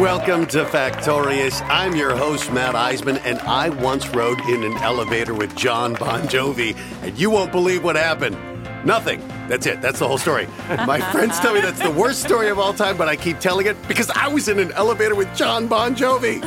Welcome to Factorious. I'm your host, Matt Iseman, and I once rode in an elevator with John Bon Jovi, and you won't believe what happened. Nothing. That's it. That's the whole story. My friends tell me that's the worst story of all time, but I keep telling it because I was in an elevator with John Bon Jovi.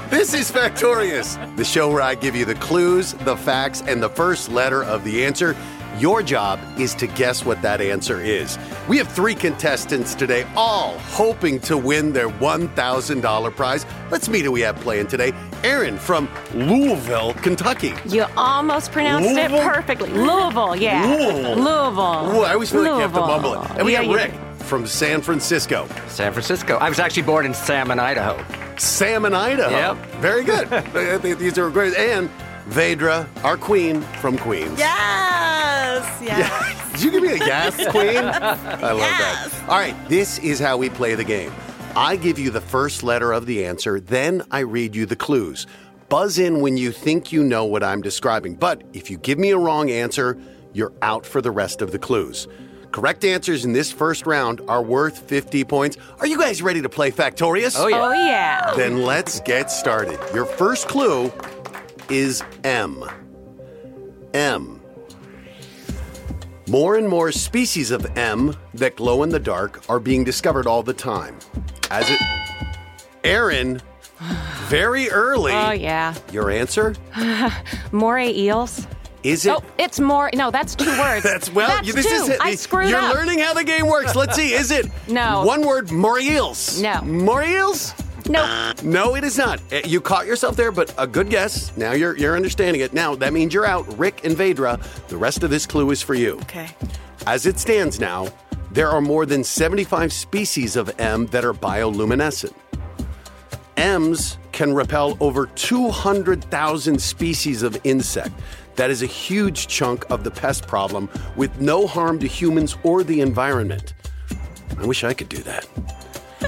This is Factorious, the show where I give you the clues, the facts, and the first letter of the answer. Your job is to guess what that answer is. We have three contestants today, all hoping to win their $1,000 prize. Let's meet who we have playing today. Aaron from Louisville, Kentucky. You almost pronounced Louisville? it perfectly. Louisville, yeah. Louisville. Louisville. Ooh, I always feel like you have to Louisville. mumble it. And we Yeah, have you Rick from San Francisco. San Francisco. I was actually born in Salmon, Idaho. Salmon, Idaho. Yep. Very good. I think These are great. And Vedra, our queen from Queens. Yes, yes. Did you give me a yes, queen? I love Yes. that. All right, this is how we play the game. I give you the first letter of the answer, then I read you the clues. Buzz in when you think you know what I'm describing. But if you give me a wrong answer, you're out for the rest of the clues. Correct answers in this first round are worth 50 points. Are you guys ready to play Factorious? Oh, yeah. Oh, yeah. Then let's get started. Your first clue is M. M. More and more species of M that glow in the dark are being discovered all the time. As it. Aaron, very early. Oh, yeah. Your answer? Moray eels. Is it? Oh, it's more. No, that's two words. That's well. That's you- this two. is it. I screwed You're up. learning how the game works. Let's see. Is it? No. One word. More eels. No. Moriels. Nope. No, it is not. Uh, You caught yourself there, but a good guess. Now you're you're understanding it. Now that means you're out. Rick and Vedra. The rest of this clue is for you. Okay. As it stands now, there are more than 75 species of M that are bioluminescent. M's can repel over 200,000 species of insect. That is a huge chunk of the pest problem with no harm to humans or the environment. I wish I could do that.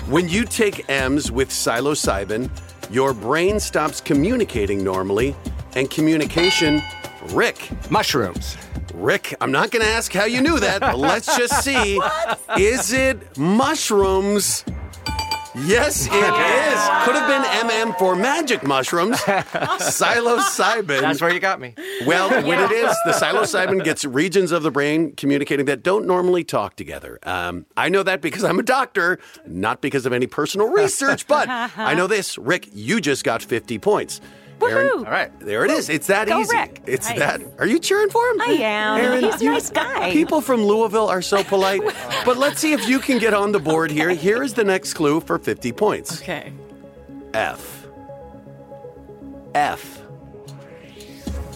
When you take M's with psilocybin, your brain stops communicating normally, and communication, Rick, Mushrooms. Rick, I'm not going to ask how you knew that, but let's just see. Is it mushrooms? Yes, it is. Could have been MM for magic mushrooms. Psilocybin. That's where you got me. Well, when it is, the psilocybin gets regions of the brain communicating that don't normally talk together. Um, I know that because I'm a doctor, not because of any personal research, but I know this. Rick, you just got 50 points. Aaron, All right. there it is. It's that Go, easy. Rick. It's Nice. that. Are you cheering for him? I am. Aaron, He's a you- nice guy. People from Louisville are so polite. but let's see if you can get on the board here. Here is the next clue for 50 points. Okay. F. F.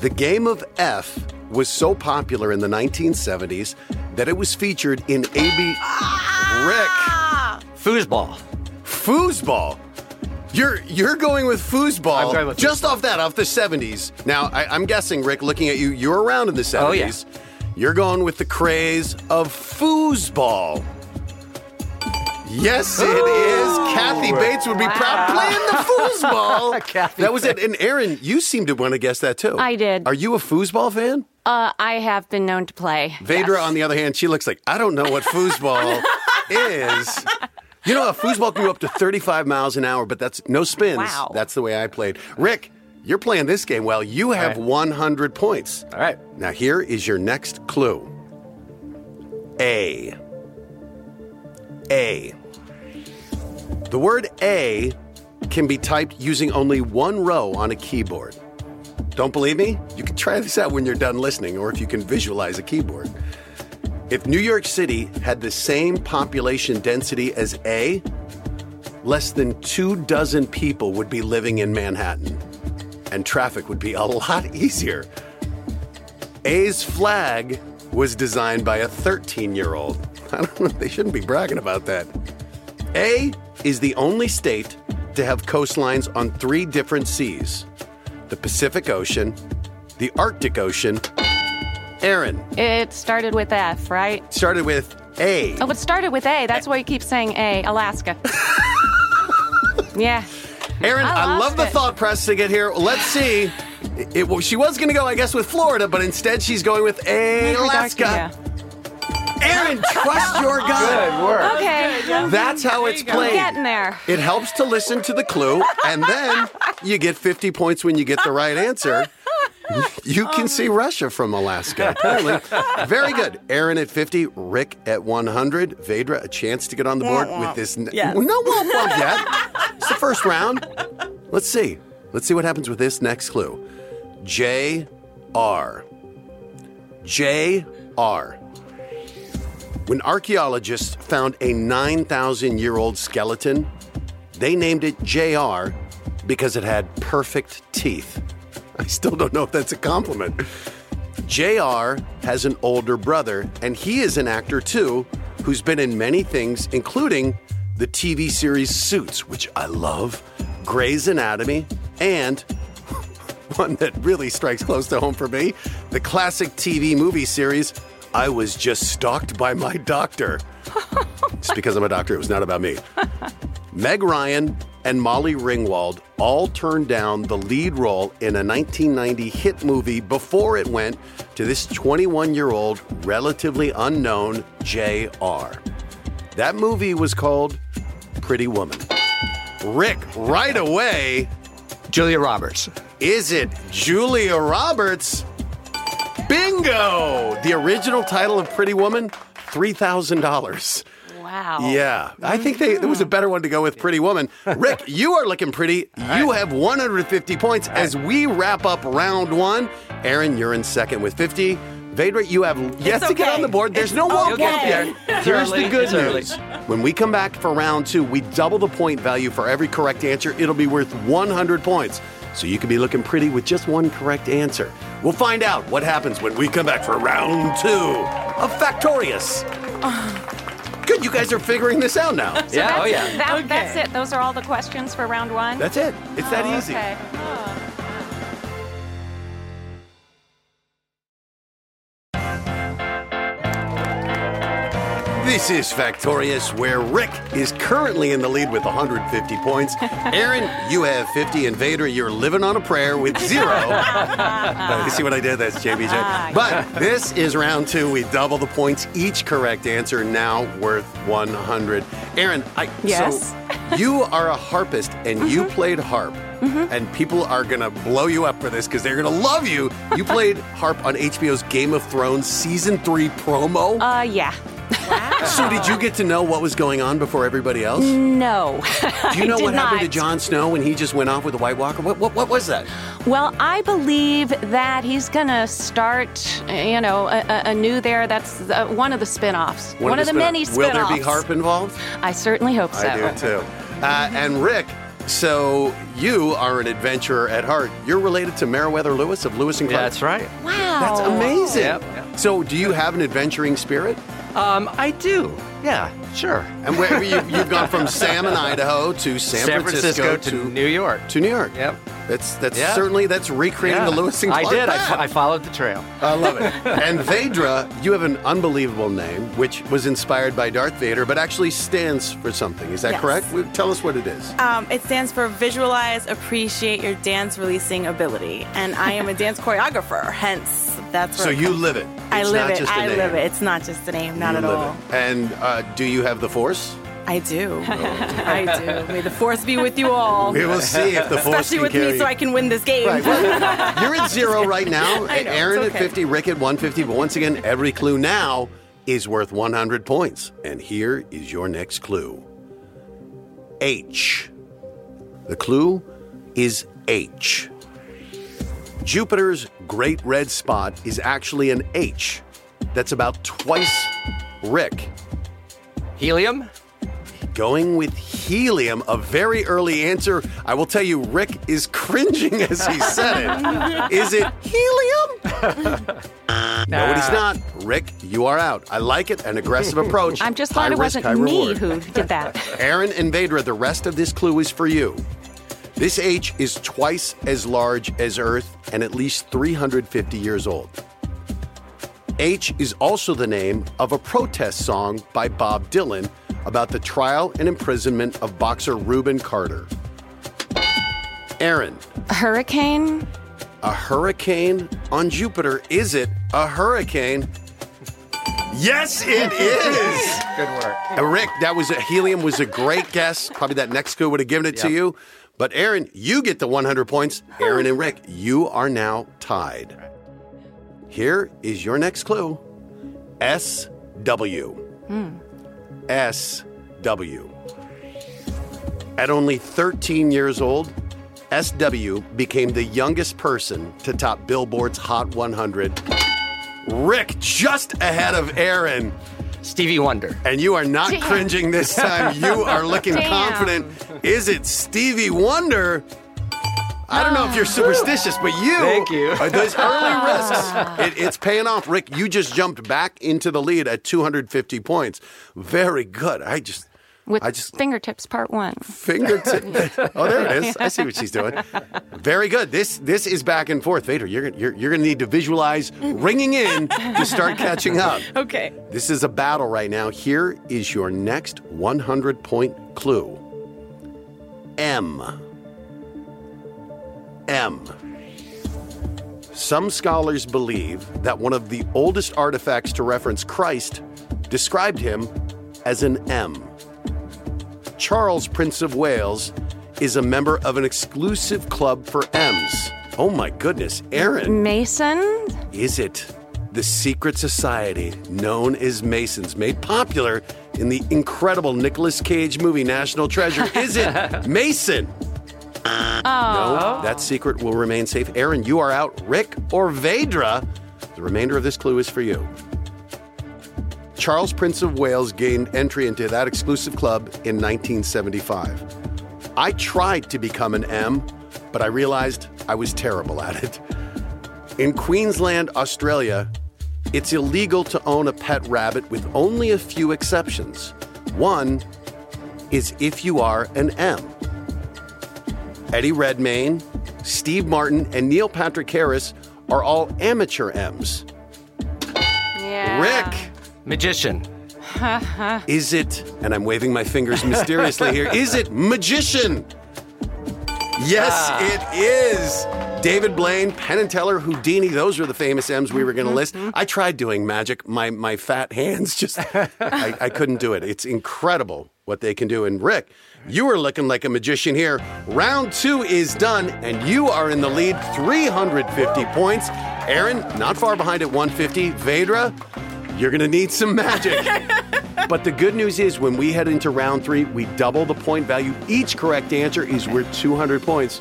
The game of F was so popular in the 1970s that it was featured in AB ah! Rick Foosball. Foosball. You're you're going with foosball I'm going with just off that off the 70s. Now I, I'm guessing, Rick, looking at you, you're around in the 70s. Oh, yeah. You're going with the craze of foosball. Yes, it is. Kathy Bates would be proud playing the foosball. Kathy that was it. And Aaron, you seem to want to guess that too. I did. Are you a foosball fan? Uh, I have been known to play. Vedra, Yes. on the other hand, she looks like I don't know what foosball is. You know, a foosball can go up to 35 miles an hour, but that's no spins. Wow. That's the way I played. Rick, you're playing this game well. You have right. 100 points. All right. Now, here is your next clue A. A. The word A can be typed using only one row on a keyboard. Don't believe me? You can try this out when you're done listening or if you can visualize a keyboard. If New York City had the same population density as A, less than two dozen people would be living in Manhattan, and traffic would be a lot easier. A's flag was designed by a 13 year old. I don't know, they shouldn't be bragging about that. A is the only state to have coastlines on three different seas the Pacific Ocean, the Arctic Ocean. Aaron It started with F, right? started with A. Oh, it started with A. That's why you keep saying A. Alaska. yeah. Aaron, I I, love lost the it. thought process to get here. Let's see. It, it- she was going to go, I guess, with Florida, but instead she's going with A, Alaska. Aaron, trust your gut. Good work. Okay. That's how it's played. Getting there. It helps to listen to the clue, and then you get 50 points when you get the right answer. You can see um, Russia from Alaska, apparently. Very good. Aaron at 50, Rick at 100. Vedra, a chance to get on the board with this. N- Yes. No womp womp yet. It's the first round. Let's see. Let's see what happens with this next clue. J R. J R. When archaeologists found a 9,000 year old skeleton, they named it JR because it had perfect teeth. I still don't know if that's a compliment. JR has an older brother, and he is an actor too, who's been in many things, including the TV series Suits, which I love, Grey's Anatomy, and one that really strikes close to home for me the classic TV movie series, I Was Just Stalked by My Doctor. It's because I'm a doctor, it was not about me. Meg Ryan and Molly Ringwald all turned down the lead role in a 1990 hit movie before it went to this 21 year old, relatively unknown J.R. That movie was called Pretty Woman. Rick, right away, Julia Roberts. is it Julia Roberts? Bingo! The original title of Pretty Woman, $3,000. Wow. Yeah, I think they, there was a better one to go with Pretty Woman. Rick, you are looking pretty. You have 150 points as we wrap up round one. Aaron, you're in second with 50. Vedra, you have yet It's to get okay. on the board. There's no It's womp okay. womp yet. Here's early. the good It's early. news. When we come back for round two, we double the point value for every correct answer. It'll be worth 100 points. So you can be looking pretty with just one correct answer. We'll find out what happens when we come back for round two of Factorious. Good, you guys are figuring this out now. So Yeah, that's, oh, yeah. that- Okay. that's it. Those are all the questions for round one? That's it. It's that Oh, easy. Okay. Oh. This is Factorious, where Rick is currently in the lead with 150 points. Aaron, you have 50, and Vader, you're living on a prayer with zero. Uh, you see what I did? That's JBJ. But this is round two. We double the points. Each correct answer now worth 100. Aaron, I, Yes. so you are a harpist, and you played harp. And people are gonna blow you up for this because they're gonna love you. You played harp on HBO's Game of Thrones season three promo. Uh, yeah. So did you get to know what was going on before everybody else? No. Do you know I did what happened to. Jon Snow when he just went off with the White Walker? What, what, what was that? Well, I believe that he's going to start, you know, a, a- a new there. That's uh, one of the spin-offs. One, of the, spin-off- many Will spin-offs. there be harp involved? I certainly hope so. I do too. Uh, and Rick, so you are an adventurer at heart. You're related to Meriwether Lewis of Lewis and Yeah, Clark. that's right. Wow. That's amazing. Yep, yep. So, do you have an adventuring spirit? Um, I do. Yeah, sure. And where you, you've gone from Sam Salmon, Idaho, to San, San Francisco, to, New York. to New York. Yep. That's that's Yeah. certainly that's recreating Yeah. the Lewis and I Clark. did. I, path. fo- I followed the trail. I love it. and Vedra, you have an unbelievable name, which was inspired by Darth Vader, but actually stands for something. Is that Yes. correct? Tell us what it is. Um, it stands for Visualize, Appreciate Your Dance Releasing Ability. And I am a dance choreographer, hence that's So you live it. I live not it. I name. live it. It's not just a name, not You at all. it. And uh, do you have the Force? I do. I do. May the force be with you all. We will see if the Force Especially can with me so I can win this game. Right. well, you're at zero right now. I know, Aaron it's at 50, Rick at 150. But once again, every clue now is worth 100 points. And here is your next clue H. The clue is H. Jupiter's great red spot is actually an H. That's about twice Rick. Helium? Going with helium, a very early answer. I will tell you, Rick is cringing as he said it. Is it helium? No, it is not. Rick, you are out. I like it, an aggressive approach. I'm just High glad it risk, wasn't me reward. who did that. Aaron and Vedra, the rest of this clue is for you. This H is twice as large as Earth and at least 350 years old. H is also the name of a protest song by Bob Dylan about the trial and imprisonment of boxer Rubin Carter. Aaron, A Hurricane? a hurricane on Jupiter. Is it a hurricane? Yes, it is. Good work. Uh, Rick, that was a, helium was a great guess. Probably that next clue would have given it to you. But Aaron, you get the 100 points. Aaron and Rick, you are now tied. Here is your next clue. SW. Hmm. SW. At only 13 years old, SW became the youngest person to top Billboard's Hot 100. Rick just ahead of Aaron. Stevie Wonder. And you are not Damn. cringing this time. You are looking Damn. confident. Is it Stevie Wonder? I don't know if you're superstitious, but you. Thank you. Those early risks, it, it's paying off. Rick, you just jumped back into the lead at 250 points. Very good. I just. With I just fingertips, part one. fingertip. oh, there it is. I see what she's doing. Very good. This this is back and forth. Vader, you're you're, you're going to need to visualize ringing in to start catching up. Okay. This is a battle right now. Here is your next 100 point clue M. M. Some scholars believe that one of the oldest artifacts to reference Christ described him as an M. Charles, Prince of Wales, is a member of an exclusive club for M's. Oh my goodness, Aaron. Mason? Is it the secret society known as Masons, made popular in the incredible Nicolas Cage movie National Treasure? Is it Mason? No, oh. that secret will remain safe. Aaron, you are out. Rick or Vedra, the remainder of this clue is for you. Charles, Prince of Wales, gained entry into that exclusive club in 1975. I tried to become an M, but I realized I was terrible at it. In Queensland, Australia, it's illegal to own a pet rabbit with only a few exceptions. One is if you are an M. Eddie Redmayne, Steve Martin, and Neil Patrick Harris are all amateur M's. Yeah. Rick, Magician. is it, and I'm waving my fingers mysteriously here, is it magician? Yes, ah. it is. David Blaine, Penn and Teller, Houdini, those were the famous M's we were going to mm-hmm. list. I tried doing magic. My, my fat hands just, I, I couldn't do it. It's incredible what they can do. And Rick, you are looking like a magician here. Round two is done, and you are in the lead 350 points. Aaron, not far behind at 150. Vedra, you're going to need some magic. But the good news is, when we head into round three, we double the point value. Each correct answer is worth 200 points.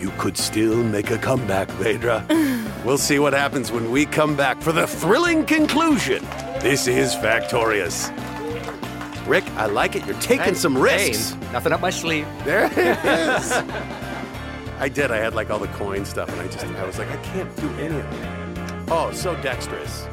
You could still make a comeback, Vedra. we'll see what happens when we come back for the thrilling conclusion. This is Factorious. Rick, I like it. You're taking Hey, some risks. hey, nothing up my sleeve. There it is. I did. I had like all the coin stuff, and I just, I was like, I can't do any of it. Oh, so dexterous.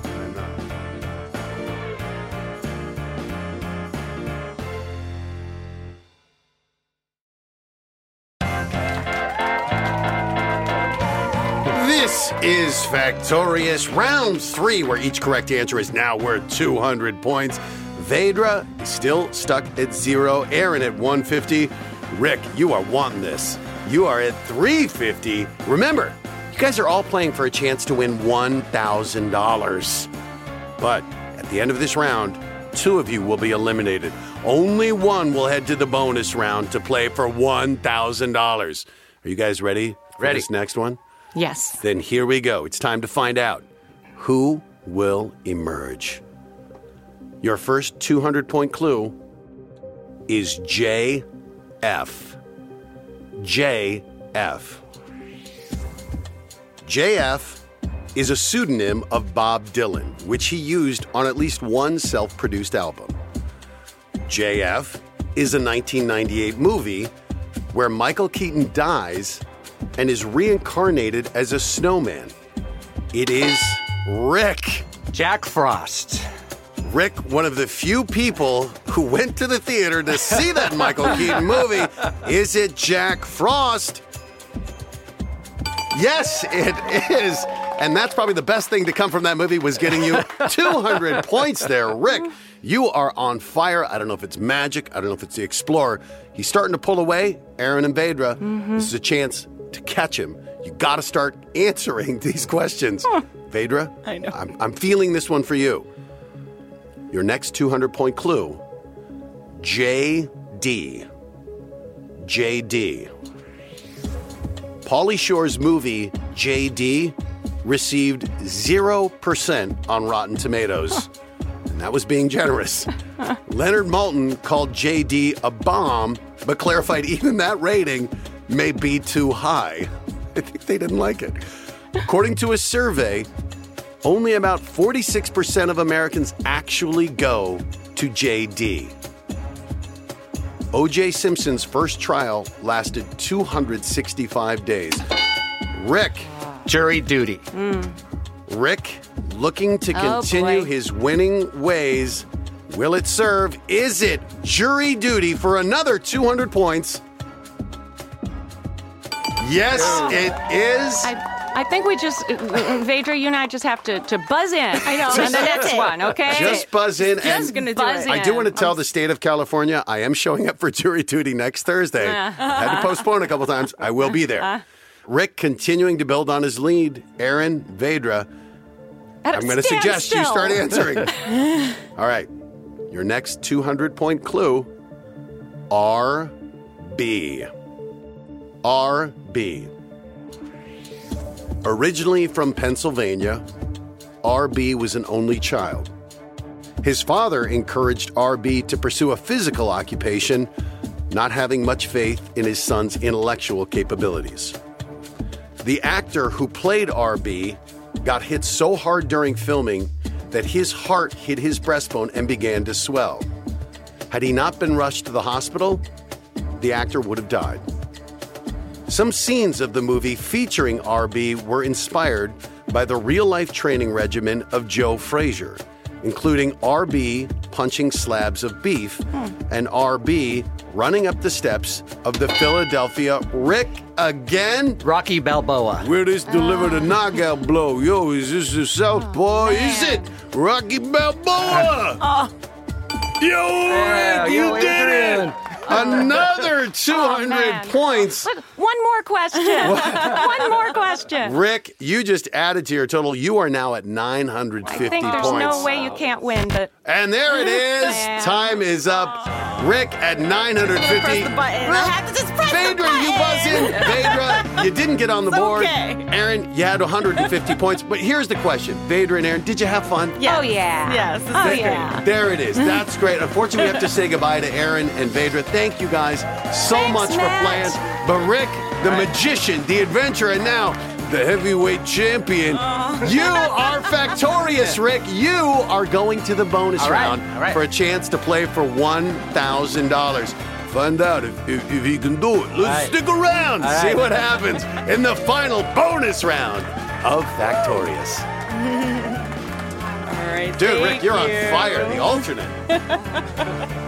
Is Factorious Round 3, where each correct answer is now worth 200 points. Vedra is still stuck at zero. Aaron at 150. Rick, you are wanting this. You are at 350. Remember, you guys are all playing for a chance to win $1,000. But at the end of this round, two of you will be eliminated. Only one will head to the bonus round to play for $1,000. Are you guys ready for Ready. this next one? Yes. Then here we go. It's time to find out who will emerge. Your first 200 point clue is JF. JF. JF is a pseudonym of Bob Dylan, which he used on at least one self produced album. JF is a 1998 movie where Michael Keaton dies and is reincarnated as a snowman. It is Rick. Jack Frost. Rick, one of the few people who went to the theater to see that Michael Keaton movie. Is it Jack Frost? Yes, it is. And that's probably the best thing to come from that movie was getting you 200 points there, Rick. You are on fire. I don't know if it's magic. I don't know if it's the Explorer. He's starting to pull away. Aaron and Vedra, mm-hmm. this is a chance to catch him. You got to start answering these questions. Vedra, I know. I'm, I'm feeling this one for you. Your next 200 point clue JD. JD. Pauly Shore's movie JD received 0% on Rotten Tomatoes. And that was being generous. Leonard Maltin called JD a bomb, but clarified even that rating may be too high. I think they didn't like it. According to a survey, only about 46% of Americans actually go to JD. OJ Simpson's first trial lasted 265 days. Rick, Jury duty. Hmm. Rick, looking to Oh, continue boy. his winning ways. Will it serve? Is it jury duty for another 200 points? Yes, it is. I, I think we just, Vedra, you and I just have to, to buzz in. I know. On the Just- next one, okay? Just buzz in. Just and gonna do Buzz it. in. I do want to tell the state of California I am showing up for jury duty next Thursday. I had to postpone a couple times. I will be there. Uh-huh. Rick continuing to build on his lead. Aaron, Vedra, I'm going to Stand suggest you still. start answering. All right. Your next 200 point clue RB. RB. Originally from Pennsylvania, RB was an only child. His father encouraged RB to pursue a physical occupation, not having much faith in his son's intellectual capabilities. The actor who played RB got hit so hard during filming that his heart hit his breastbone and began to swell. Had he not been rushed to the hospital, the actor would have died. Some scenes of the movie featuring RB were inspired by the real life training regimen of Joe Frazier, including RB punching slabs of beef and RB running up the steps of the Philadelphia Rick again. Rocky Balboa. Where this delivered a ah. knockout blow. Yo, is this the South Southpaw? is it Rocky Balboa? Oh. Yo, Yeah, Rick, yo, you did it! Adrian. Another 200 man. points. Look, one more question. one more question. Rick, you just added to your total. You are now at 950 I think there's points. no way you can't win, but And there it is. Yeah. Time is up. Rick at 950. Press the button. I have to just press the button. you buzz in. Phaedra, you didn't get on the It's board. okay. Aaron, you had 150 points. But here's the question Phaedra and Aaron, did you have fun? Yes. Oh, yeah. Yes. Oh, is yeah. There it is. That's great. Unfortunately, we have to say goodbye to Aaron and Vedra. Thank you guys so Thanks, much Matt. for playing. But Rick, the magician, the adventurer, and now the heavyweight champion, oh. you are factorious, Rick. You are going to the bonus All right, round all right. for a chance to play for $1,000. Find out if, if, if he can do it. Let's right. stick around, All see right. what happens in the final bonus round of Factorious. All right. Dude, Rick, you're on fire. The alternate.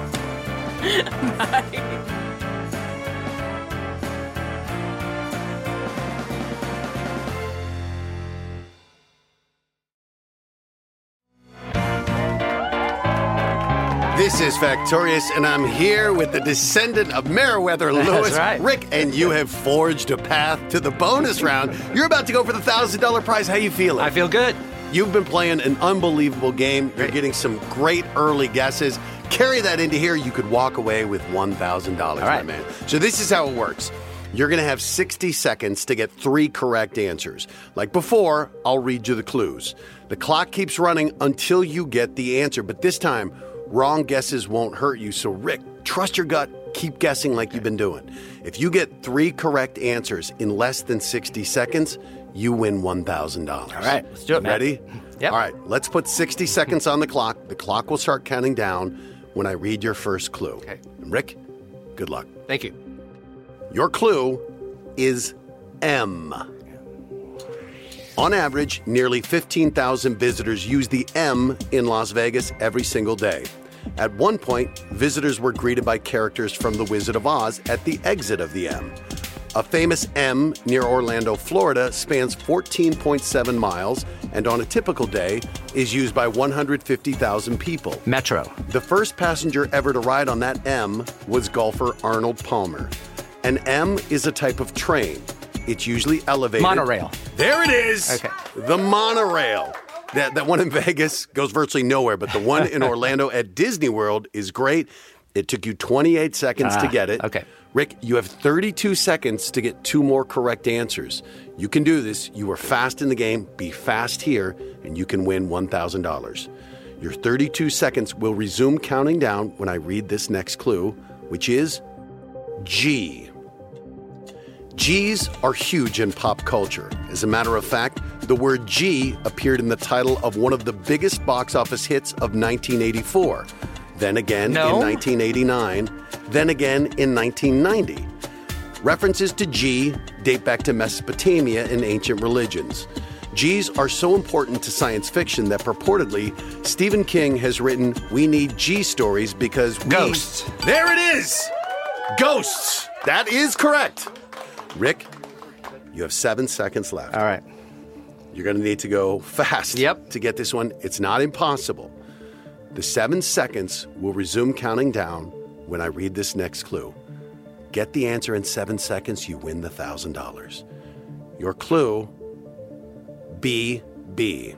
This is Factorious, and I'm here with the descendant of Meriwether Lewis, right. Rick, and you have forged a path to the bonus round. You're about to go for the thousand dollar prize. How you feeling? I feel good. You've been playing an unbelievable game. You're getting some great early guesses. Carry that into here. You could walk away with $1,000, my man. So, this is how it works. You're going to have 60 seconds to get three correct answers. Like before, I'll read you the clues. The clock keeps running until you get the answer, but this time, wrong guesses won't hurt you. So, Rick, trust your gut. Keep guessing like you've been doing. If you get three correct answers in less than 60 seconds, you win $1,000. All right, let's do it. Ready? Yep. All right, let's put 60 seconds on the clock. The clock will start counting down when I read your first clue. Okay. And Rick, good luck. Thank you. Your clue is M. On average, nearly 15,000 visitors use the M in Las Vegas every single day. At one point, visitors were greeted by characters from The Wizard of Oz at the exit of the M. A famous M near Orlando, Florida spans 14.7 miles and on a typical day is used by 150,000 people. Metro. The first passenger ever to ride on that M was golfer Arnold Palmer. An M is a type of train. It's usually elevated. Monorail. There it is. Okay. The monorail. That, that one in Vegas goes virtually nowhere, but the one in Orlando at Disney World is great. It took you 28 seconds to Ah, get it. okay. Rick, you have 32 seconds to get two more correct answers. You can do this. You were fast in the game. Be fast here, and you can win $1,000. Your 32 seconds will resume counting down when I read this next clue, which is G. G's are huge in pop culture. As a matter of fact, the word G appeared in the title of one of the biggest box office hits of 1984, then again No. in 1989, then again in 1990. References to G date back to Mesopotamia and ancient religions. G's are so important to science fiction that purportedly Stephen King has written We Need G stories because we. Ghosts. There it is! Ghosts! That is correct. Rick, you have seven seconds left. All right. You're going to need to go fast Yep. to get this one. It's not impossible. The seven seconds will resume counting down when I read this next clue. Get the answer in seven seconds, you win the $1,000. Your clue BB.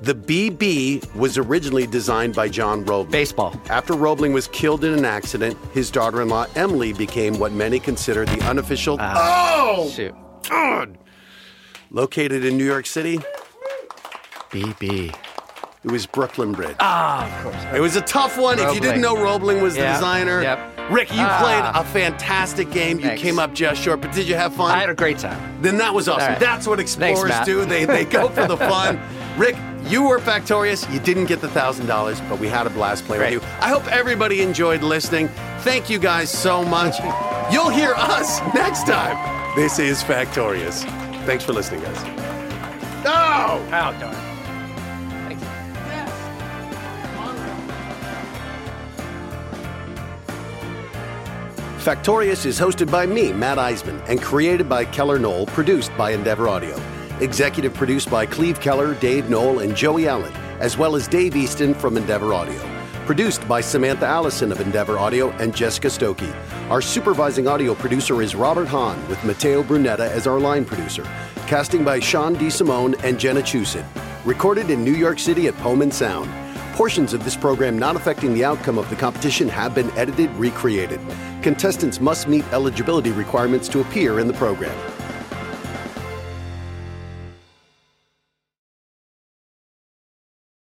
The BB was originally designed by John Roebling. Baseball. After Roebling was killed in an accident, his daughter in law Emily became what many consider the unofficial. Ah. oh! Shoot. God! Located in New York City, BB. It was Brooklyn Bridge. Ah, of course. It was a tough one. If you didn't know Roebling was the Yeah, designer. yep. Rick, you Ah. played a fantastic game. You came up just short, but did you have fun? I had a great time. then that was awesome. Right. That's what explorers Matt. do. They, they go for the fun. Rick, you were factorious. You didn't get the $1,000, but we had a blast playing with you. I hope everybody enjoyed listening. Thank you guys so much. You'll hear us next time. This is Factorious. Thanks for listening, guys. No! Oh, darn. Factorious is hosted by me, Matt Iseman, and created by Keller Noll, produced by Endeavor Audio. Executive produced by Cleve Keller, Dave Noll, and Joey Allen, as well as Dave Easton from Endeavor Audio. Produced by Samantha Allison of Endeavor Audio and Jessica Stokey. Our supervising audio producer is Robert Hahn, with Matteo Brunetta as our line producer. Casting by Sean DeSimone and Jenna Chusid. Recorded in New York City at Pullman Sound. Portions of this program not affecting the outcome of the competition have been edited, recreated. Contestants must meet eligibility requirements to appear in the program.